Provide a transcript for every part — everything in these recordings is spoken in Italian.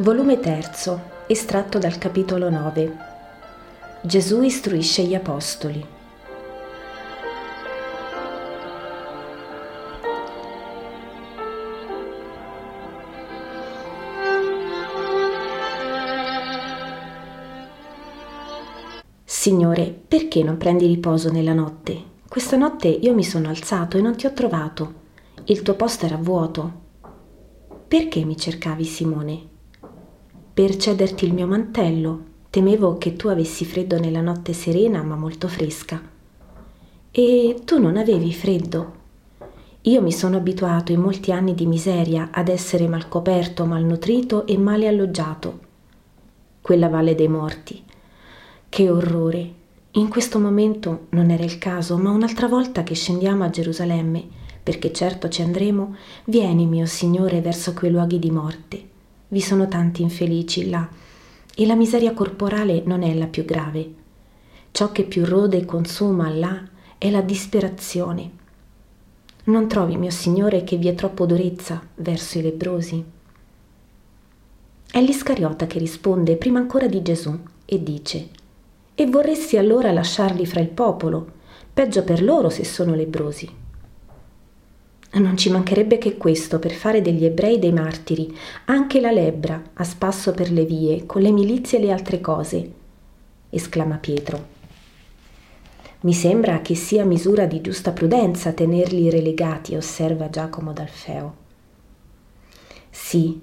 Volume 3, estratto dal capitolo 9. Gesù istruisce gli Apostoli. Signore, perché non prendi riposo nella notte? Questa notte io mi sono alzato e non ti ho trovato. Il tuo posto era vuoto. Perché mi cercavi, Simone? Per cederti il mio mantello. Temevo che tu avessi freddo nella notte serena ma molto fresca. E tu non avevi freddo. Io mi sono abituato in molti anni di miseria ad essere mal coperto, malnutrito e male alloggiato. Quella valle dei morti. Che orrore. In questo momento non era il caso, ma un'altra volta che scendiamo a Gerusalemme, perché certo ci andremo, vieni, mio Signore, verso quei luoghi di morte vi sono tanti infelici là e la miseria corporale non è la più grave. Ciò che più rode e consuma là è la disperazione. Non trovi, mio Signore, che vi è troppo durezza verso i lebrosi? È l'Iscariota che risponde prima ancora di Gesù e dice, e vorresti allora lasciarli fra il popolo, peggio per loro se sono lebrosi. Non ci mancherebbe che questo per fare degli ebrei dei martiri, anche la lebbra, a spasso per le vie, con le milizie e le altre cose, esclama Pietro. Mi sembra che sia misura di giusta prudenza tenerli relegati, osserva Giacomo d'Alfeo. Sì,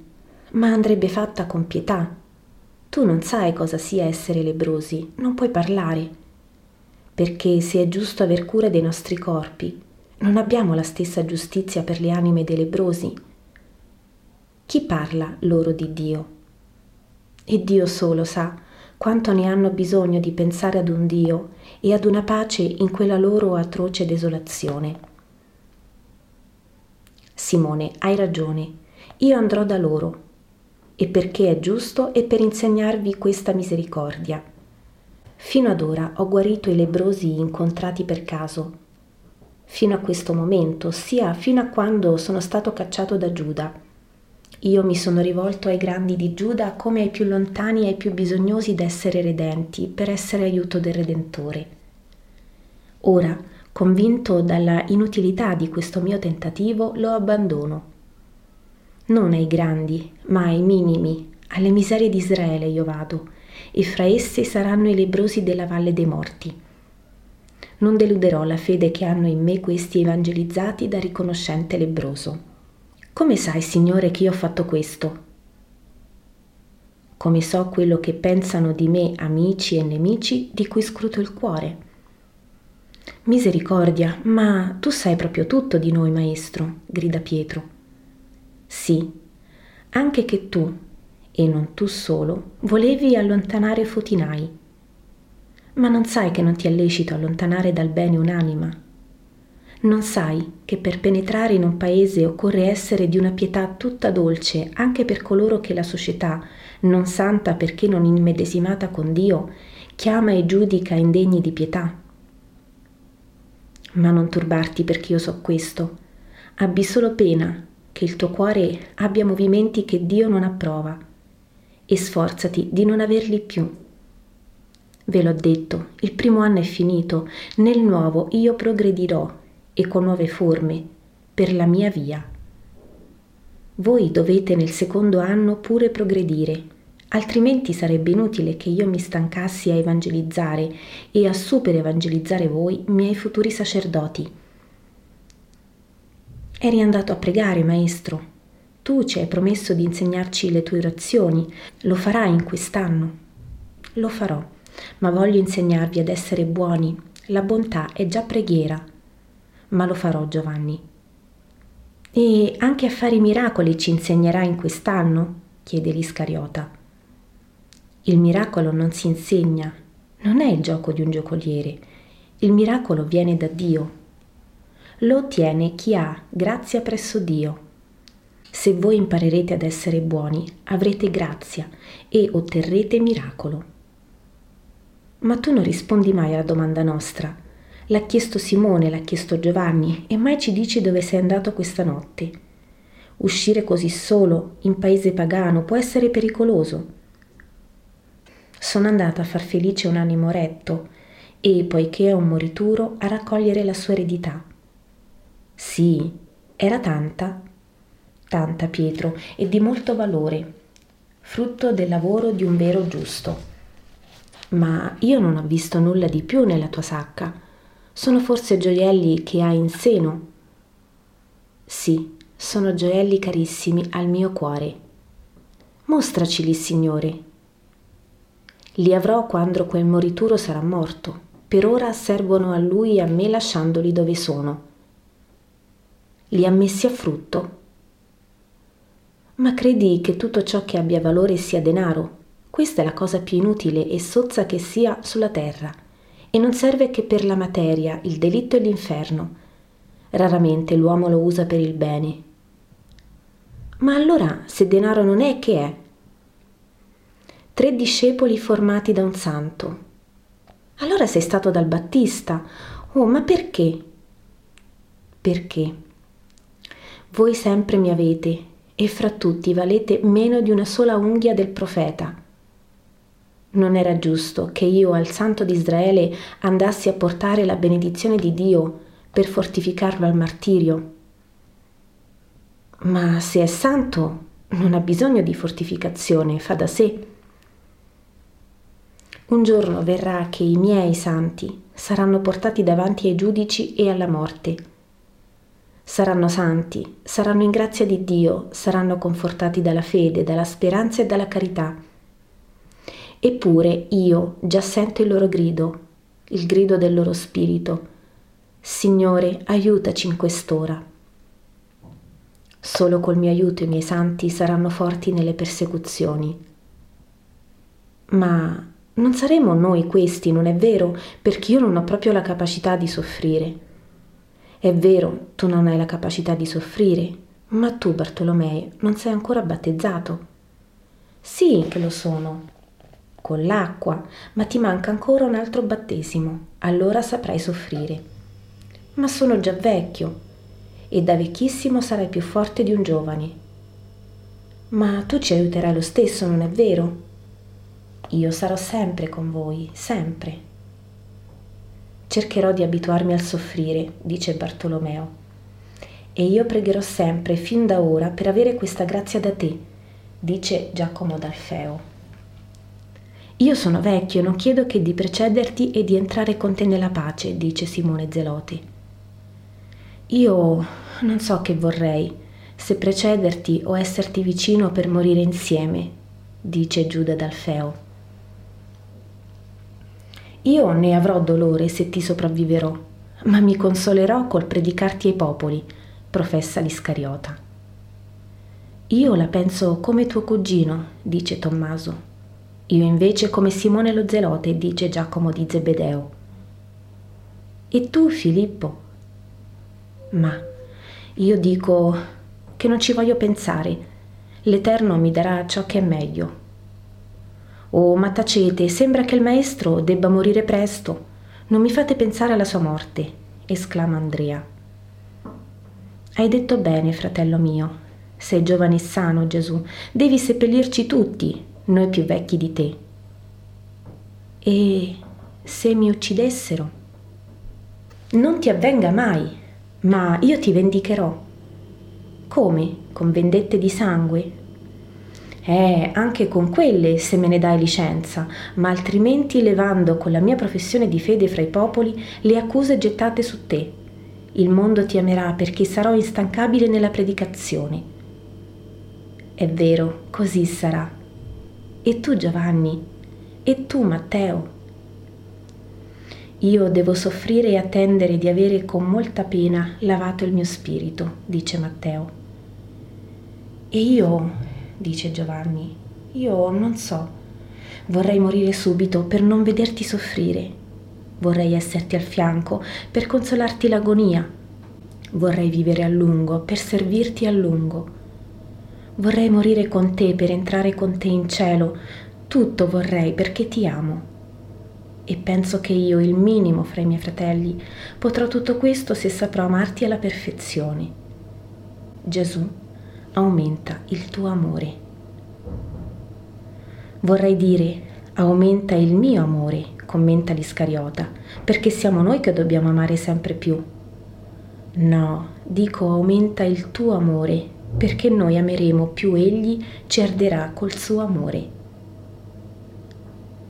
ma andrebbe fatta con pietà. Tu non sai cosa sia essere lebrosi, non puoi parlare. Perché se è giusto aver cura dei nostri corpi, non abbiamo la stessa giustizia per le anime dei lebrosi? Chi parla loro di Dio? E Dio solo sa quanto ne hanno bisogno di pensare ad un Dio e ad una pace in quella loro atroce desolazione. Simone, hai ragione, io andrò da loro, e perché è giusto e per insegnarvi questa misericordia. Fino ad ora ho guarito i lebrosi incontrati per caso fino a questo momento, ossia fino a quando sono stato cacciato da Giuda. Io mi sono rivolto ai grandi di Giuda come ai più lontani e ai più bisognosi d'essere redenti, per essere aiuto del Redentore. Ora, convinto dalla inutilità di questo mio tentativo, lo abbandono. Non ai grandi, ma ai minimi, alle miserie di Israele io vado, e fra esse saranno i lebrosi della valle dei morti non deluderò la fede che hanno in me questi evangelizzati da riconoscente lebroso. Come sai, Signore, che io ho fatto questo? Come so quello che pensano di me amici e nemici di cui scruto il cuore. Misericordia, ma tu sai proprio tutto di noi, Maestro, grida Pietro. Sì, anche che tu, e non tu solo, volevi allontanare Fotinai ma non sai che non ti è lecito allontanare dal bene un'anima? Non sai che per penetrare in un paese occorre essere di una pietà tutta dolce anche per coloro che la società, non santa perché non immedesimata con Dio, chiama e giudica indegni di pietà? Ma non turbarti perché io so questo. Abbi solo pena che il tuo cuore abbia movimenti che Dio non approva e sforzati di non averli più Ve l'ho detto, il primo anno è finito, nel nuovo io progredirò e con nuove forme, per la mia via. Voi dovete nel secondo anno pure progredire, altrimenti sarebbe inutile che io mi stancassi a evangelizzare e a super evangelizzare voi, miei futuri sacerdoti. Eri andato a pregare, maestro. Tu ci hai promesso di insegnarci le tue orazioni. Lo farai in quest'anno? Lo farò ma voglio insegnarvi ad essere buoni. La bontà è già preghiera. Ma lo farò, Giovanni. E anche a fare i miracoli ci insegnerai in quest'anno? chiede l'Iscariota. Il miracolo non si insegna, non è il gioco di un giocoliere. Il miracolo viene da Dio. Lo ottiene chi ha grazia presso Dio. Se voi imparerete ad essere buoni, avrete grazia e otterrete miracolo. Ma tu non rispondi mai alla domanda nostra. L'ha chiesto Simone, l'ha chiesto Giovanni e mai ci dici dove sei andato questa notte. Uscire così solo in paese pagano può essere pericoloso. Sono andata a far felice un animo retto e, poiché è un morituro, a raccogliere la sua eredità. Sì, era tanta, tanta Pietro, e di molto valore, frutto del lavoro di un vero giusto. Ma io non ho visto nulla di più nella tua sacca. Sono forse gioielli che hai in seno? Sì, sono gioielli carissimi al mio cuore. Mostracili, Signore. Li avrò quando quel morituro sarà morto. Per ora servono a lui e a me lasciandoli dove sono. Li ha messi a frutto. Ma credi che tutto ciò che abbia valore sia denaro? Questa è la cosa più inutile e sozza che sia sulla terra, e non serve che per la materia, il delitto e l'inferno. Raramente l'uomo lo usa per il bene. Ma allora, se denaro non è, che è? Tre discepoli formati da un santo. Allora sei stato dal Battista. Oh, ma perché? Perché? Voi sempre mi avete, e fra tutti valete meno di una sola unghia del profeta. Non era giusto che io al Santo di Israele andassi a portare la benedizione di Dio per fortificarlo al martirio. Ma se è santo, non ha bisogno di fortificazione, fa da sé. Un giorno verrà che i miei santi saranno portati davanti ai giudici e alla morte. Saranno santi, saranno in grazia di Dio, saranno confortati dalla fede, dalla speranza e dalla carità Eppure io già sento il loro grido, il grido del loro spirito. Signore, aiutaci in quest'ora. Solo col mio aiuto i miei santi saranno forti nelle persecuzioni. Ma non saremo noi questi, non è vero? Perché io non ho proprio la capacità di soffrire. È vero, tu non hai la capacità di soffrire, ma tu, Bartolomeo, non sei ancora battezzato. Sì che lo sono, con l'acqua, ma ti manca ancora un altro battesimo, allora saprai soffrire. Ma sono già vecchio e da vecchissimo sarai più forte di un giovane. Ma tu ci aiuterai lo stesso, non è vero? Io sarò sempre con voi, sempre. Cercherò di abituarmi al soffrire, dice Bartolomeo, e io pregherò sempre, fin da ora, per avere questa grazia da te, dice Giacomo d'Alfeo. Io sono vecchio, non chiedo che di precederti e di entrare con te nella pace, dice Simone Zeloti. Io non so che vorrei, se precederti o esserti vicino per morire insieme, dice Giuda d'Alfeo. Io ne avrò dolore se ti sopravviverò, ma mi consolerò col predicarti ai popoli, professa l'Iscariota. Io la penso come tuo cugino, dice Tommaso. Io invece come Simone lo Zelote, dice Giacomo di Zebedeo. E tu, Filippo? Ma io dico che non ci voglio pensare. L'Eterno mi darà ciò che è meglio. Oh, ma tacete, sembra che il maestro debba morire presto. Non mi fate pensare alla sua morte, esclama Andrea. Hai detto bene, fratello mio. Sei giovane e sano, Gesù. Devi seppellirci tutti, noi più vecchi di te. E se mi uccidessero? Non ti avvenga mai, ma io ti vendicherò. Come? Con vendette di sangue? Eh, anche con quelle se me ne dai licenza, ma altrimenti levando con la mia professione di fede fra i popoli le accuse gettate su te. Il mondo ti amerà perché sarò instancabile nella predicazione. È vero, così sarà. E tu Giovanni? E tu Matteo? Io devo soffrire e attendere di avere con molta pena lavato il mio spirito, dice Matteo. E io, dice Giovanni, io non so. Vorrei morire subito per non vederti soffrire. Vorrei esserti al fianco per consolarti l'agonia. Vorrei vivere a lungo per servirti a lungo Vorrei morire con te per entrare con te in cielo. Tutto vorrei perché ti amo. E penso che io, il minimo fra i miei fratelli, potrò tutto questo se saprò amarti alla perfezione. Gesù, aumenta il tuo amore. Vorrei dire, aumenta il mio amore, commenta l'Iscariota, perché siamo noi che dobbiamo amare sempre più. No, dico aumenta il tuo amore, perché noi ameremo più egli ci arderà col suo amore.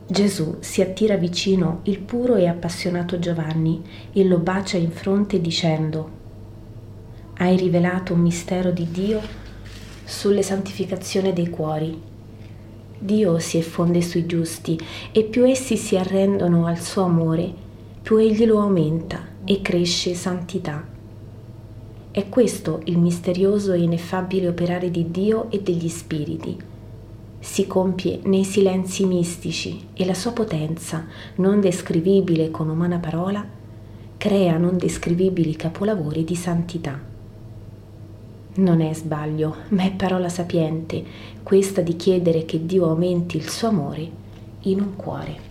Gesù si attira vicino il puro e appassionato Giovanni e lo bacia in fronte dicendo, Hai rivelato un mistero di Dio sulle santificazione dei cuori. Dio si effonde sui giusti e più essi si arrendono al suo amore, più egli lo aumenta e cresce santità. È questo il misterioso e ineffabile operare di Dio e degli spiriti si compie nei silenzi mistici e la sua potenza, non descrivibile con umana parola, crea non descrivibili capolavori di santità. Non è sbaglio, ma è parola sapiente, questa di chiedere che Dio aumenti il suo amore in un cuore.